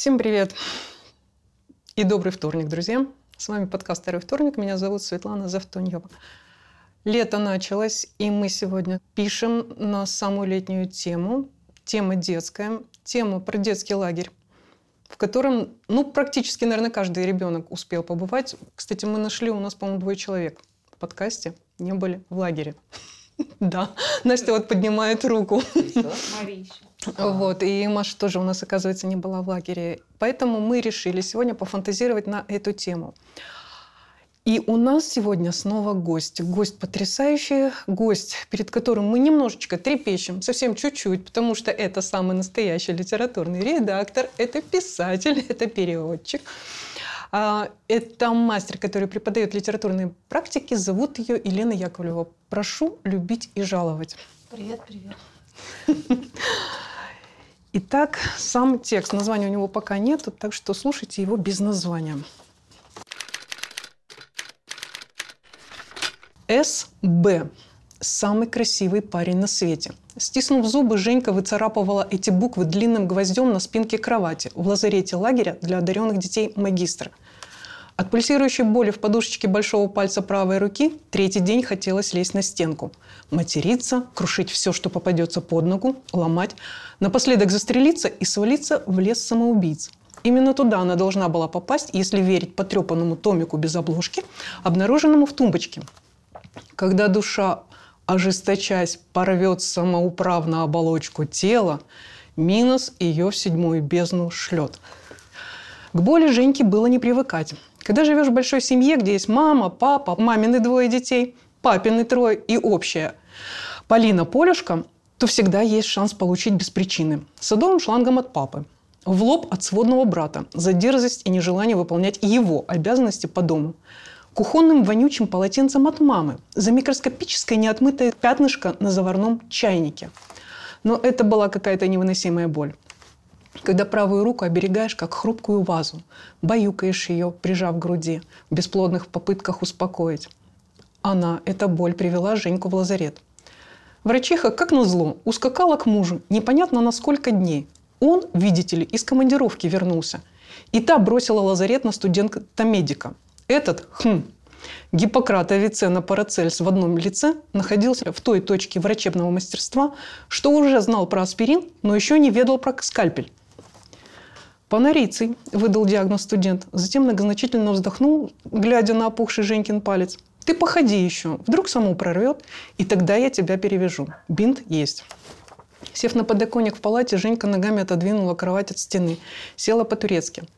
Всем привет и добрый вторник, друзья. С вами подкаст «Второй вторник». Меня зовут Светлана Завтоньева. Лето началось, и мы сегодня пишем на самую летнюю тему. Тема детская, тема про детский лагерь в котором, ну, практически, наверное, каждый ребенок успел побывать. Кстати, мы нашли, у нас, по-моему, двое человек в подкасте не были в лагере. Да, Настя вот поднимает руку. Марища. Вот, и Маша тоже у нас, оказывается, не была в лагере. Поэтому мы решили сегодня пофантазировать на эту тему. И у нас сегодня снова гость. Гость потрясающий, гость, перед которым мы немножечко трепещем, совсем чуть-чуть, потому что это самый настоящий литературный редактор, это писатель, это переводчик. А, это мастер, который преподает литературные практики. Зовут ее Елена Яковлева. Прошу любить и жаловать. Привет, привет. Итак, сам текст. Названия у него пока нет, так что слушайте его без названия. СБ. Самый красивый парень на свете. Стиснув зубы, Женька выцарапывала эти буквы длинным гвоздем на спинке кровати в лазарете лагеря для одаренных детей магистра. От пульсирующей боли в подушечке большого пальца правой руки третий день хотелось лезть на стенку. Материться, крушить все, что попадется под ногу, ломать, напоследок застрелиться и свалиться в лес самоубийц. Именно туда она должна была попасть, если верить потрепанному томику без обложки, обнаруженному в тумбочке – когда душа, ожесточаясь, порвет самоуправно оболочку тела, минус ее в седьмую бездну шлет. К боли Женьке было не привыкать. Когда живешь в большой семье, где есть мама, папа, мамины двое детей, папины трое и общая Полина Полюшка, то всегда есть шанс получить без причины. Садовым шлангом от папы. В лоб от сводного брата за дерзость и нежелание выполнять его обязанности по дому – кухонным вонючим полотенцем от мамы за микроскопическое неотмытое пятнышко на заварном чайнике. Но это была какая-то невыносимая боль. Когда правую руку оберегаешь, как хрупкую вазу, баюкаешь ее, прижав к груди, в бесплодных попытках успокоить. Она, эта боль, привела Женьку в лазарет. Врачиха, как назло, ускакала к мужу, непонятно на сколько дней. Он, видите ли, из командировки вернулся. И та бросила лазарет на студента-медика – этот, хм, Гиппократ Авиценна Парацельс в одном лице находился в той точке врачебного мастерства, что уже знал про аспирин, но еще не ведал про скальпель. Панорицей выдал диагноз студент, затем многозначительно вздохнул, глядя на опухший Женькин палец. Ты походи еще, вдруг саму прорвет, и тогда я тебя перевяжу. Бинт есть. Сев на подоконник в палате, Женька ногами отодвинула кровать от стены. Села по-турецки –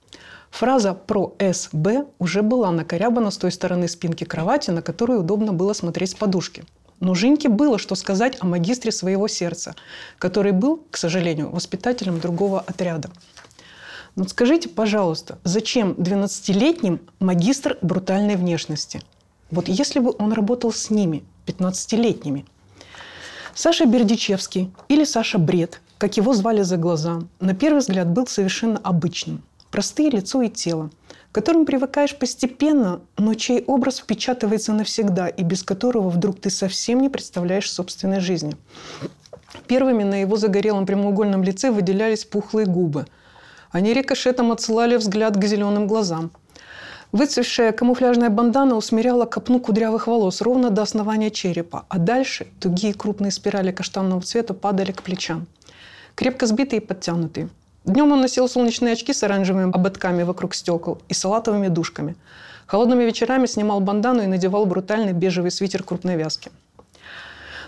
Фраза про СБ уже была накорябана с той стороны спинки кровати, на которую удобно было смотреть с подушки. Но Женьке было что сказать о магистре своего сердца, который был, к сожалению, воспитателем другого отряда. Но скажите, пожалуйста, зачем 12-летним магистр брутальной внешности? Вот если бы он работал с ними, 15-летними. Саша Бердичевский или Саша Бред, как его звали за глаза, на первый взгляд был совершенно обычным – простые лицо и тело, к которым привыкаешь постепенно, но чей образ впечатывается навсегда и без которого вдруг ты совсем не представляешь собственной жизни. Первыми на его загорелом прямоугольном лице выделялись пухлые губы. Они рикошетом отсылали взгляд к зеленым глазам. Выцвевшая камуфляжная бандана усмиряла копну кудрявых волос ровно до основания черепа, а дальше тугие крупные спирали каштанового цвета падали к плечам. Крепко сбитые и подтянутые – Днем он носил солнечные очки с оранжевыми ободками вокруг стекол и салатовыми душками. Холодными вечерами снимал бандану и надевал брутальный бежевый свитер крупной вязки.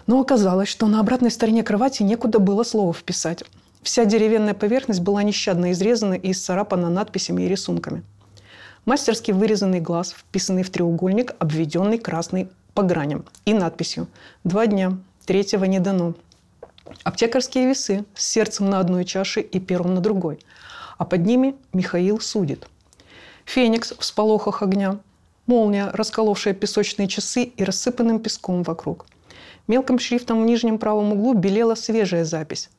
Но оказалось, что на обратной стороне кровати некуда было слово вписать. Вся деревянная поверхность была нещадно изрезана и исцарапана надписями и рисунками. Мастерски вырезанный глаз, вписанный в треугольник, обведенный красной по граням и надписью «Два дня, третьего не дано, Аптекарские весы с сердцем на одной чаше и пером на другой. А под ними Михаил судит. Феникс в сполохах огня. Молния, расколовшая песочные часы и рассыпанным песком вокруг. Мелким шрифтом в нижнем правом углу белела свежая запись.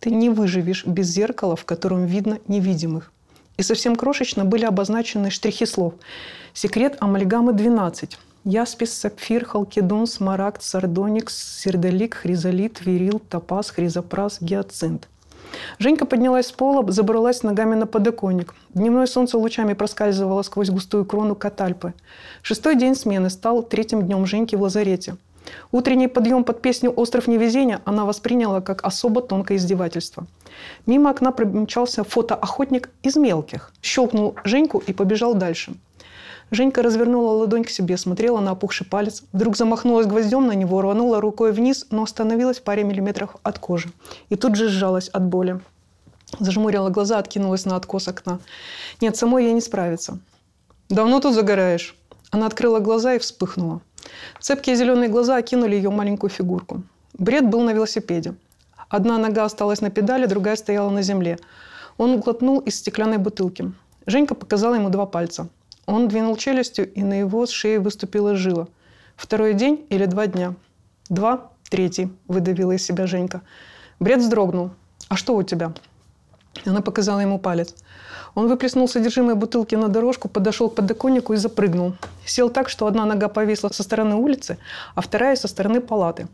Ты не выживешь без зеркала, в котором видно невидимых. И совсем крошечно были обозначены штрихи слов. Секрет амальгамы 12. Яспис, сапфир, халкидон, смарагд, сардоникс, сердолик, хризолит, верил, топаз, хризопрас, гиацинт. Женька поднялась с пола, забралась ногами на подоконник. Дневное солнце лучами проскальзывало сквозь густую крону катальпы. Шестой день смены стал третьим днем Женьки в лазарете. Утренний подъем под песню «Остров невезения» она восприняла как особо тонкое издевательство. Мимо окна промчался фотоохотник из мелких. Щелкнул Женьку и побежал дальше. Женька развернула ладонь к себе, смотрела на опухший палец. Вдруг замахнулась гвоздем на него, рванула рукой вниз, но остановилась в паре миллиметров от кожи. И тут же сжалась от боли. Зажмурила глаза, откинулась на откос окна. Нет, самой ей не справиться. «Давно тут загораешь?» Она открыла глаза и вспыхнула. Цепкие зеленые глаза окинули ее маленькую фигурку. Бред был на велосипеде. Одна нога осталась на педали, другая стояла на земле. Он глотнул из стеклянной бутылки. Женька показала ему два пальца. Он двинул челюстью, и на его шее выступила жила. Второй день или два дня? Два, третий, выдавила из себя Женька. Бред вздрогнул. «А что у тебя?» Она показала ему палец. Он выплеснул содержимое бутылки на дорожку, подошел к подоконнику и запрыгнул. Сел так, что одна нога повисла со стороны улицы, а вторая со стороны палаты.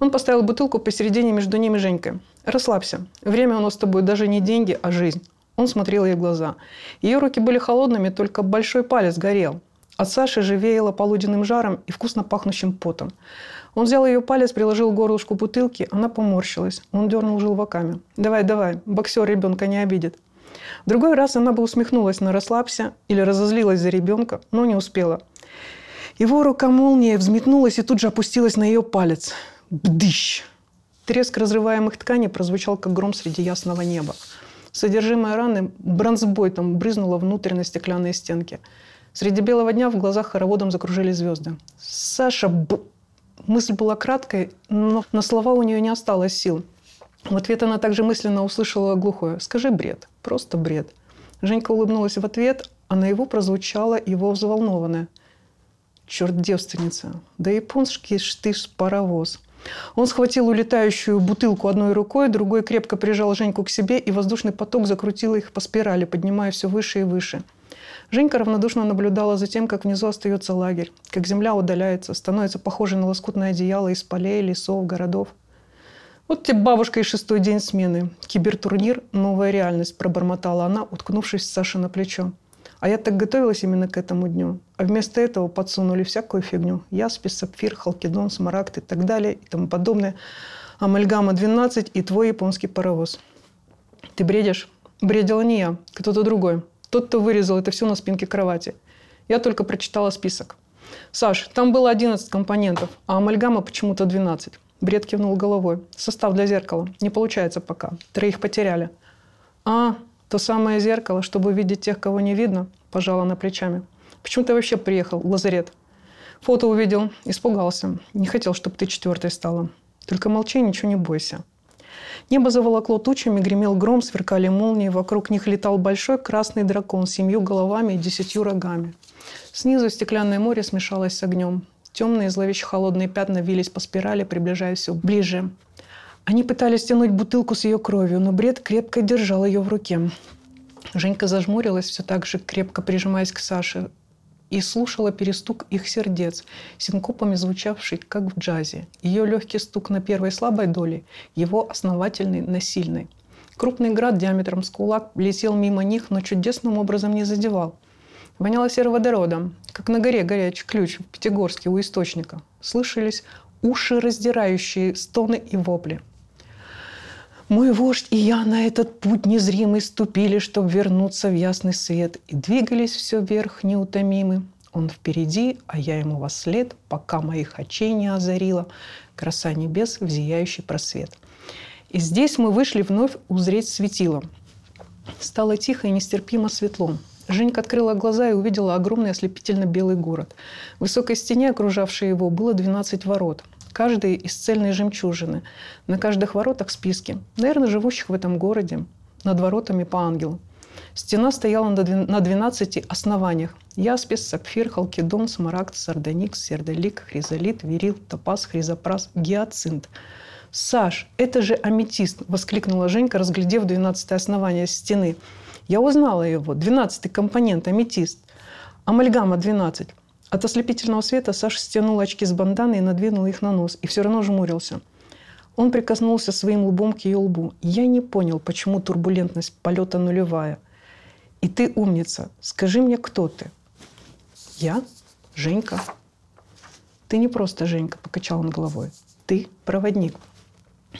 Он поставил бутылку посередине между ними Женькой. «Расслабься. Время у нас с тобой даже не деньги, а жизнь». Он смотрел ей в глаза. Ее руки были холодными, только большой палец горел. От Саши же веяло полуденным жаром и вкусно пахнущим потом. Он взял ее палец, приложил горлышку бутылки, она поморщилась. Он дернул желваками. «Давай, давай, боксер ребенка не обидит». В другой раз она бы усмехнулась на «расслабься» или разозлилась за ребенка, но не успела. Его рука молния взметнулась и тут же опустилась на ее палец. Бдыщ! Треск разрываемых тканей прозвучал, как гром среди ясного неба. Содержимое раны бронзбойтом брызнуло внутрь на стеклянные стенки. Среди белого дня в глазах хороводом закружили звезды. «Саша, б...» Мысль была краткой, но на слова у нее не осталось сил. В ответ она также мысленно услышала глухое «Скажи бред, просто бред». Женька улыбнулась в ответ, а на его прозвучало его взволнованное. «Черт, девственница, да японский ж ты паровоз». Он схватил улетающую бутылку одной рукой, другой крепко прижал Женьку к себе, и воздушный поток закрутил их по спирали, поднимая все выше и выше. Женька равнодушно наблюдала за тем, как внизу остается лагерь, как земля удаляется, становится похожей на лоскутное одеяло из полей, лесов, городов. «Вот тебе бабушка и шестой день смены. Кибертурнир – новая реальность», – пробормотала она, уткнувшись Саше на плечо. А я так готовилась именно к этому дню. А вместо этого подсунули всякую фигню. Яспис, сапфир, халкидон, смарагд и так далее и тому подобное. Амальгама 12 и твой японский паровоз. Ты бредишь? Бредила не я, кто-то другой. Тот, кто вырезал это все на спинке кровати. Я только прочитала список. Саш, там было 11 компонентов, а амальгама почему-то 12. Бред кивнул головой. Состав для зеркала. Не получается пока. Троих потеряли. А, то самое зеркало, чтобы видеть тех, кого не видно, пожала на плечами. Почему ты вообще приехал в лазарет? Фото увидел, испугался. Не хотел, чтобы ты четвертой стала. Только молчи, ничего не бойся. Небо заволокло тучами, гремел гром, сверкали молнии. Вокруг них летал большой красный дракон с семью головами и десятью рогами. Снизу стеклянное море смешалось с огнем. Темные, зловеще холодные пятна вились по спирали, приближаясь все ближе. Они пытались тянуть бутылку с ее кровью, но бред крепко держал ее в руке. Женька зажмурилась, все так же крепко прижимаясь к Саше, и слушала перестук их сердец, синкопами звучавший, как в джазе. Ее легкий стук на первой слабой доле, его основательный на сильной. Крупный град диаметром с кулак летел мимо них, но чудесным образом не задевал. Воняло сероводородом, как на горе горячий ключ в Пятигорске у источника. Слышались уши раздирающие стоны и вопли. Мой вождь и я на этот путь незримый ступили, чтобы вернуться в ясный свет, и двигались все вверх неутомимы. Он впереди, а я ему во след, пока моих очей не озарила краса небес в зияющий просвет. И здесь мы вышли вновь узреть светило. Стало тихо и нестерпимо светло. Женька открыла глаза и увидела огромный ослепительно-белый город. В высокой стене, окружавшей его, было 12 ворот – каждый из цельной жемчужины. На каждых воротах списки. Наверное, живущих в этом городе. Над воротами по ангелу. Стена стояла на 12 основаниях. Яспис, сапфир, халкидон, смарагд, сардоникс, сердолик, хризолит, верил, топаз, хризопрас, гиацинт. «Саш, это же аметист!» – воскликнула Женька, разглядев 12 основание стены. «Я узнала его. 12 компонент – аметист. Амальгама 12. От ослепительного света Саша стянул очки с банданы и надвинул их на нос. И все равно жмурился. Он прикоснулся своим лбом к ее лбу. Я не понял, почему турбулентность полета нулевая. И ты умница. Скажи мне, кто ты? Я? Женька. Ты не просто Женька, покачал он головой. Ты проводник.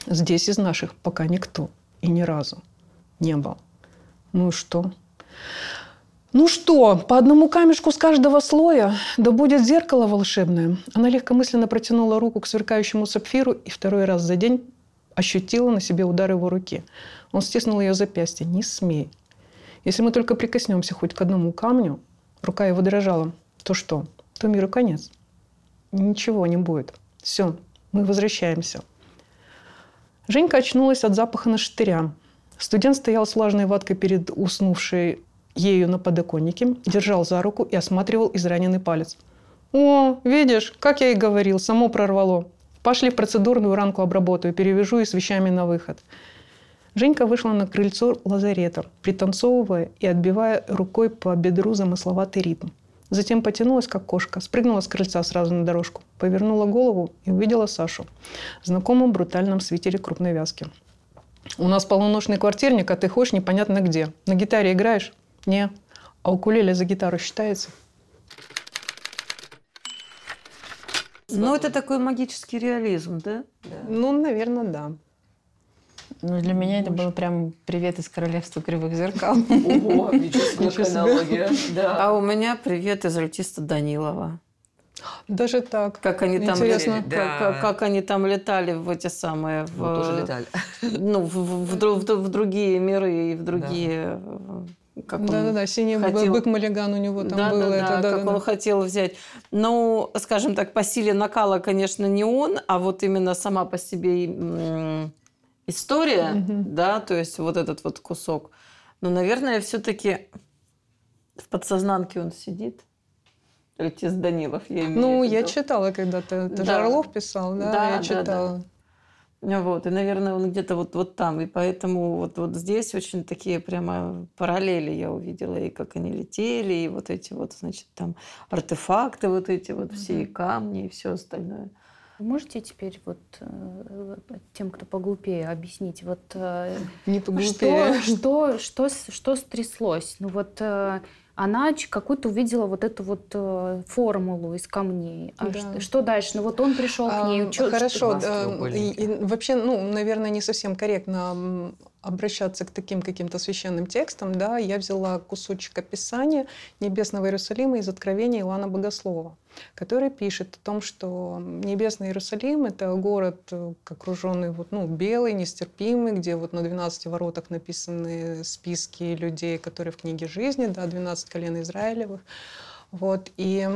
Здесь из наших пока никто. И ни разу не был. Ну и что? Ну что, по одному камешку с каждого слоя, да будет зеркало волшебное. Она легкомысленно протянула руку к сверкающему сапфиру и второй раз за день ощутила на себе удар его руки. Он стиснул ее запястье. «Не смей. Если мы только прикоснемся хоть к одному камню, рука его дрожала, то что? То миру конец. Ничего не будет. Все, мы возвращаемся». Женька очнулась от запаха на штыря. Студент стоял с влажной ваткой перед уснувшей ею на подоконнике, держал за руку и осматривал израненный палец. «О, видишь, как я и говорил, само прорвало. Пошли в процедурную ранку обработаю, перевяжу и с вещами на выход». Женька вышла на крыльцо лазарета, пританцовывая и отбивая рукой по бедру замысловатый ритм. Затем потянулась, как кошка, спрыгнула с крыльца сразу на дорожку, повернула голову и увидела Сашу в знакомом брутальном свитере крупной вязки. «У нас полуношный квартирник, а ты ходишь непонятно где. На гитаре играешь?» Не. А укулеле за гитару считается? Ну, это такой магический реализм, да? да. Ну, наверное, да. Ну, для меня это было прям привет из королевства кривых зеркал. Ого, ничего себе аналогия. А у меня привет из альтиста Данилова. Даже так. Как они там, Интересно. Да. Как, как они там летали в эти самые... В, Мы тоже летали. Ну, в, в, в, в другие миры и в другие... Да как да, да, да, синий хотел... бык Малиган у него там да, был. Да, это, да, как да, он да. хотел взять. Ну, скажем так, по силе накала, конечно, не он, а вот именно сама по себе история, угу. да, то есть вот этот вот кусок. Но, наверное, все-таки в подсознанке он сидит. Альтис Данилов, я имею Ну, я читала когда-то. Это да. же Орлов писал, да? да я читала. Да, да. Вот, и, наверное, он где-то вот, вот там. И поэтому вот, вот здесь очень такие прямо параллели я увидела. И как они летели, и вот эти вот, значит, там артефакты вот эти вот, mm-hmm. все и камни, и все остальное. Вы можете теперь вот э, тем, кто поглупее, объяснить, вот э, Не поглупее. Что, что, что, что стряслось? Ну вот э, она какую-то увидела вот эту вот э, формулу из камней. А да. что, что дальше? Ну вот он пришел к ней. А, чё, хорошо. Что... И, и, вообще, ну, наверное, не совсем корректно обращаться к таким каким-то священным текстам, да, я взяла кусочек описания Небесного Иерусалима из Откровения Иоанна Богослова, который пишет о том, что Небесный Иерусалим – это город, э, окруженный вот, ну, белый, нестерпимый, где вот на 12 воротах написаны списки людей, которые в книге жизни, да, 12 колен Израилевых. Вот, и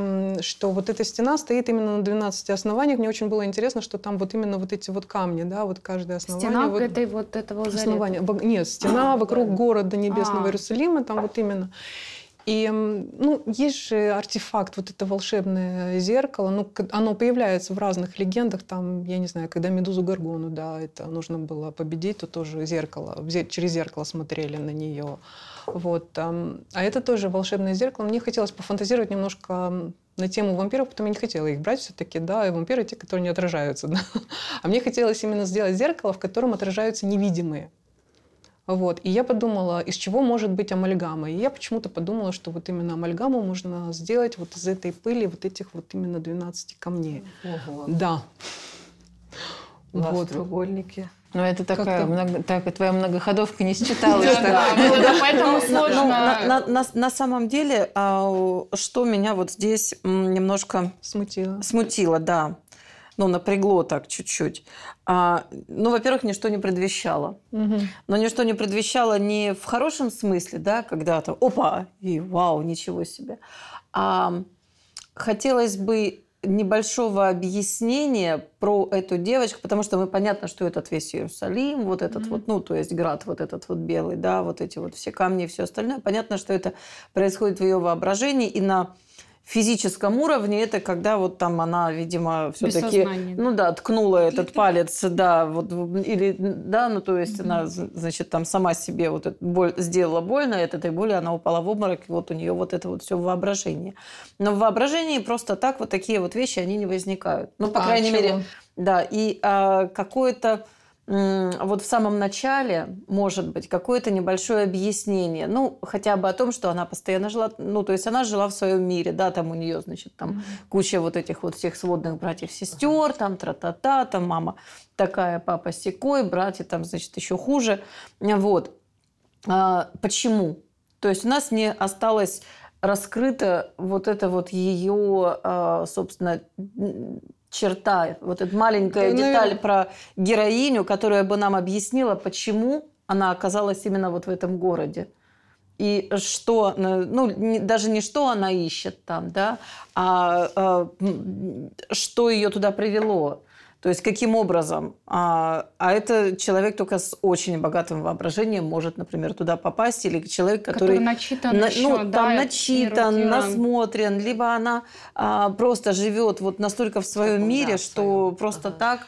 что вот эта стена стоит именно на 12 основаниях. Мне очень было интересно, что там вот именно вот эти вот камни, да, вот каждое основание. Стена вот, этой вот этого основания. Нет, стена а, вокруг да. города Небесного а. Иерусалима, там вот именно. И ну, есть же артефакт, вот это волшебное зеркало, ну, оно появляется в разных легендах, там, я не знаю, когда Медузу Гаргону, да, это нужно было победить, то тоже зеркало, через зеркало смотрели на нее. Вот. А это тоже волшебное зеркало. Мне хотелось пофантазировать немножко на тему вампиров, потом я не хотела их брать все-таки, да, и вампиры те, которые не отражаются. Да. А мне хотелось именно сделать зеркало, в котором отражаются невидимые. Вот. И я подумала, из чего может быть амальгама. И я почему-то подумала, что вот именно амальгаму можно сделать вот из этой пыли, вот этих вот именно 12 камней. Ого. Да. Вот. Треугольники. Ну, это такая, много, так, твоя многоходовка не считалась. Поэтому сложно. На самом деле, а, что меня вот здесь немножко... Смутило. Смутило, да. Ну, напрягло так чуть-чуть. А, ну, во-первых, ничто не предвещало. Но ничто не предвещало не в хорошем смысле, да, когда-то, опа, и вау, ничего себе. А хотелось бы небольшого объяснения про эту девочку, потому что мы понятно, что этот весь Иерусалим, вот этот mm-hmm. вот, ну, то есть град вот этот вот белый, да, вот эти вот все камни и все остальное. Понятно, что это происходит в ее воображении и на физическом уровне это когда вот там она, видимо, все-таки, ну да, ткнула этот палец, да, вот или да, ну то есть mm-hmm. она, значит, там сама себе вот эту боль сделала больно, от этой боли она упала в обморок, и вот у нее вот это вот все в воображении. Но в воображении просто так вот такие вот вещи они не возникают. Ну по а, крайней чего? мере, да, и а, какое-то вот в самом начале, может быть, какое-то небольшое объяснение, ну, хотя бы о том, что она постоянно жила, ну, то есть она жила в своем мире, да, там у нее, значит, там mm-hmm. куча вот этих вот всех сводных братьев-сестер, там тра-та-та, там мама такая, папа секой, братья там, значит, еще хуже, вот. А, почему? То есть у нас не осталось раскрыто вот это вот ее, а, собственно, черта, вот эта маленькая ну, деталь про героиню, которая бы нам объяснила, почему она оказалась именно вот в этом городе. И что, ну, не, даже не что она ищет там, да, а, а что ее туда привело. То есть каким образом? А, а это человек только с очень богатым воображением может, например, туда попасть, или человек, который, который начитан, на, еще, ну, да, там начитан, насмотрен, либо она а, просто живет вот настолько в своем Таком, мире, да, что своем. просто ага. так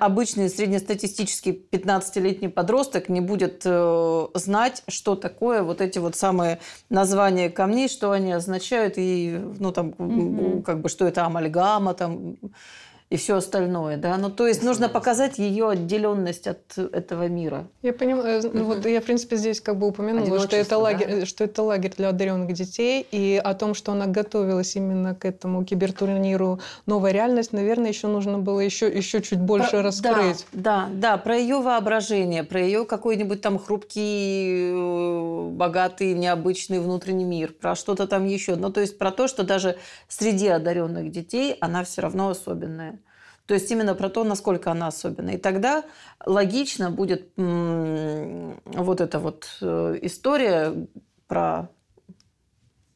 обычный среднестатистический 15-летний подросток не будет э, знать, что такое вот эти вот самые названия камней, что они означают, и ну там угу. как бы что это амальгама там и все остальное, да. Ну, то есть нужно показать ее отделенность от этого мира. Я понимаю, mm-hmm. вот я, в принципе, здесь как бы упомянула, что это, лагерь, да? что это лагерь для одаренных детей, и о том, что она готовилась именно к этому кибертурниру «Новая реальность», наверное, еще нужно было еще, еще чуть больше про, раскрыть. Да, да, да, про ее воображение, про ее какой-нибудь там хрупкий, э, богатый, необычный внутренний мир, про что-то там еще. Ну, то есть про то, что даже среди одаренных детей она все равно особенная. То есть именно про то, насколько она особенная. И тогда логично будет вот эта вот э, история про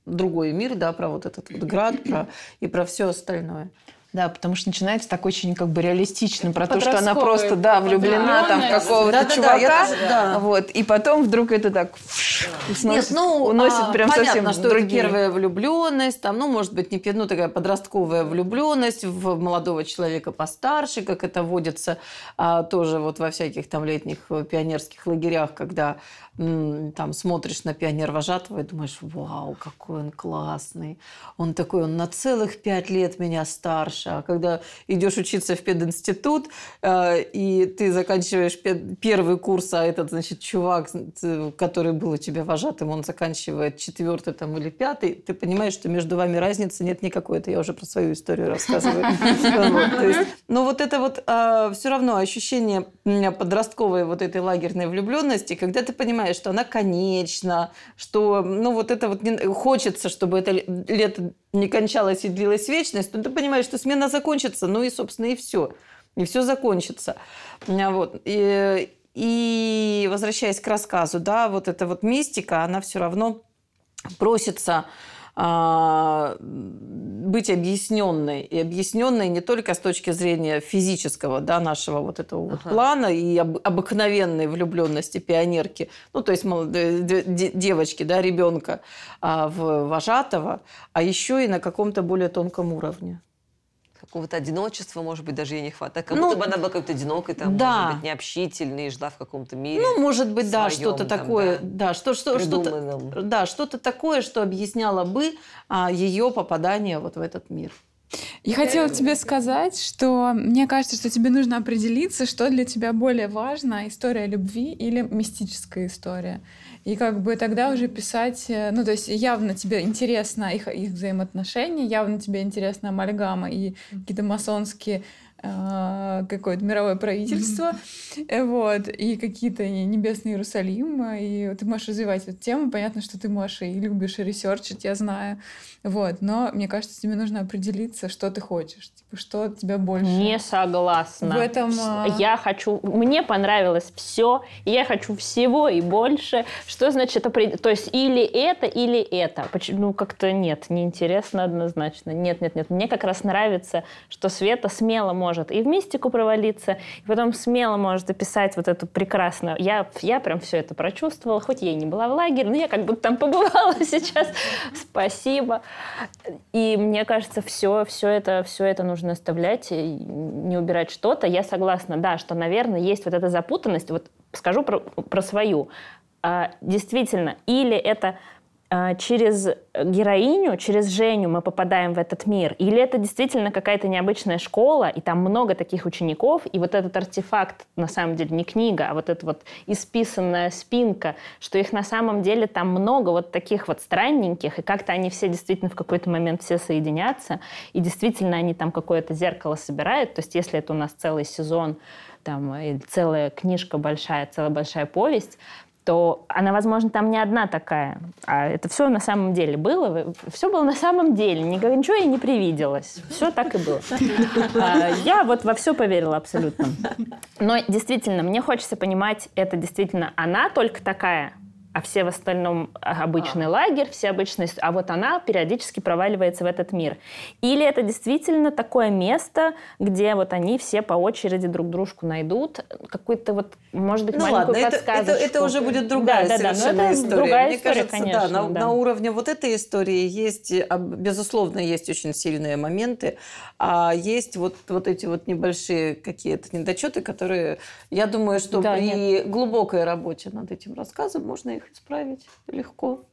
другой мир, да, про вот этот вот град, про, и про все остальное. Да, потому что начинается так очень как бы реалистично про то, что она просто, да, влюблена там в какого-то да, чувака, да, тоже, да. вот, и потом вдруг это так сносит, Нет, ну, уносит а, прям понятно, совсем что другие. это первая влюбленность, там, ну, может быть, не ну, такая подростковая влюбленность в молодого человека постарше, как это водится а, тоже вот во всяких там летних пионерских лагерях, когда там смотришь на пионер-вожатого и думаешь, вау, какой он классный. Он такой, он на целых пять лет меня старше. А когда идешь учиться в пединститут, э, и ты заканчиваешь первый курс, а этот, значит, чувак, который был у тебя вожатым, он заканчивает четвертый там, или пятый, ты понимаешь, что между вами разницы нет никакой. Это я уже про свою историю рассказываю. Но вот это вот а, все равно ощущение подростковой вот этой лагерной влюбленности, когда ты понимаешь, что она конечна, что, ну, вот это вот хочется, чтобы это лето не кончалось и длилась вечность, но ты понимаешь, что смена закончится, ну и, собственно, и все. И все закончится. А вот. И, и возвращаясь к рассказу, да, вот эта вот мистика, она все равно просится быть объясненной. И объясненной не только с точки зрения физического, да, нашего вот этого ага. вот плана и об, обыкновенной влюбленности пионерки, ну, то есть девочки, да, ребенка а, в вожатого, а еще и на каком-то более тонком уровне какого-то одиночества, может быть, даже ей не хватает. Как ну, будто бы она была какой-то одинокой, там, да. может быть, необщительной, жила в каком-то мире. Ну, может быть, своем, да, что-то такое, да, да что, что, что-то, да, что-то такое, что объясняло бы а, ее попадание вот в этот мир. Я хотела тебе сказать, что мне кажется, что тебе нужно определиться, что для тебя более важно, история любви или мистическая история. И как бы тогда уже писать, э, ну, то есть явно тебе интересно их, их взаимоотношения, явно тебе интересна амальгама и какие-то масонские какое-то мировое правительство, mm-hmm. вот, и какие-то небесные Иерусалим, и ты можешь развивать эту тему, понятно, что ты можешь и любишь и ресерчить, я знаю, вот, но мне кажется, тебе нужно определиться, что ты хочешь, типа, что тебя больше... Не согласна. В этом... А, я хочу... Мне понравилось все, я хочу всего и больше. Что значит определить? То есть или это, или это. Ну, как-то нет, неинтересно однозначно. Нет, нет, нет. Мне как раз нравится, что Света смело может может и в мистику провалиться, и потом смело может описать вот эту прекрасную... Я, я прям все это прочувствовала, хоть я и не была в лагере, но я как будто там побывала сейчас. Спасибо. И мне кажется, все, все, это, все это нужно оставлять, не убирать что-то. Я согласна, да, что, наверное, есть вот эта запутанность. Вот скажу про, про свою. А, действительно, или это через героиню, через Женю мы попадаем в этот мир, или это действительно какая-то необычная школа, и там много таких учеников, и вот этот артефакт, на самом деле, не книга, а вот эта вот исписанная спинка, что их на самом деле там много вот таких вот странненьких, и как-то они все действительно в какой-то момент все соединятся, и действительно они там какое-то зеркало собирают, то есть если это у нас целый сезон, там, целая книжка большая, целая большая повесть, то она, возможно, там не одна такая. А это все на самом деле было. Все было на самом деле. Ничего ей не привиделось. Все так и было. А, я вот во все поверила абсолютно. Но действительно, мне хочется понимать, это действительно она только такая, а все в остальном а, обычный а. лагерь, все обычные... А вот она периодически проваливается в этот мир. Или это действительно такое место, где вот они все по очереди друг дружку найдут, какой-то вот, может быть, ну, маленькую ладно, подсказочку. Это, это, это уже будет другая да, да, совершенно да, это история. Другая Мне история, кажется, конечно, да, на, да. на уровне вот этой истории есть, безусловно, есть очень сильные моменты, а есть вот, вот эти вот небольшие какие-то недочеты, которые, я думаю, что да, при нет. глубокой работе над этим рассказом можно их исправить легко.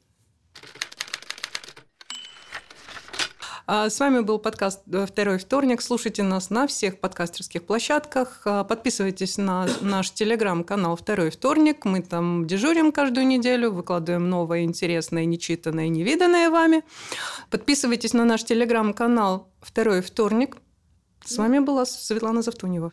А, с вами был подкаст э, «Второй вторник». Слушайте нас на всех подкастерских площадках. А, подписывайтесь на наш телеграм-канал «Второй вторник». Мы там дежурим каждую неделю, выкладываем новое, интересное, нечитанное, невиданное вами. Подписывайтесь на наш телеграм-канал «Второй вторник». С вами была Светлана Завтунева.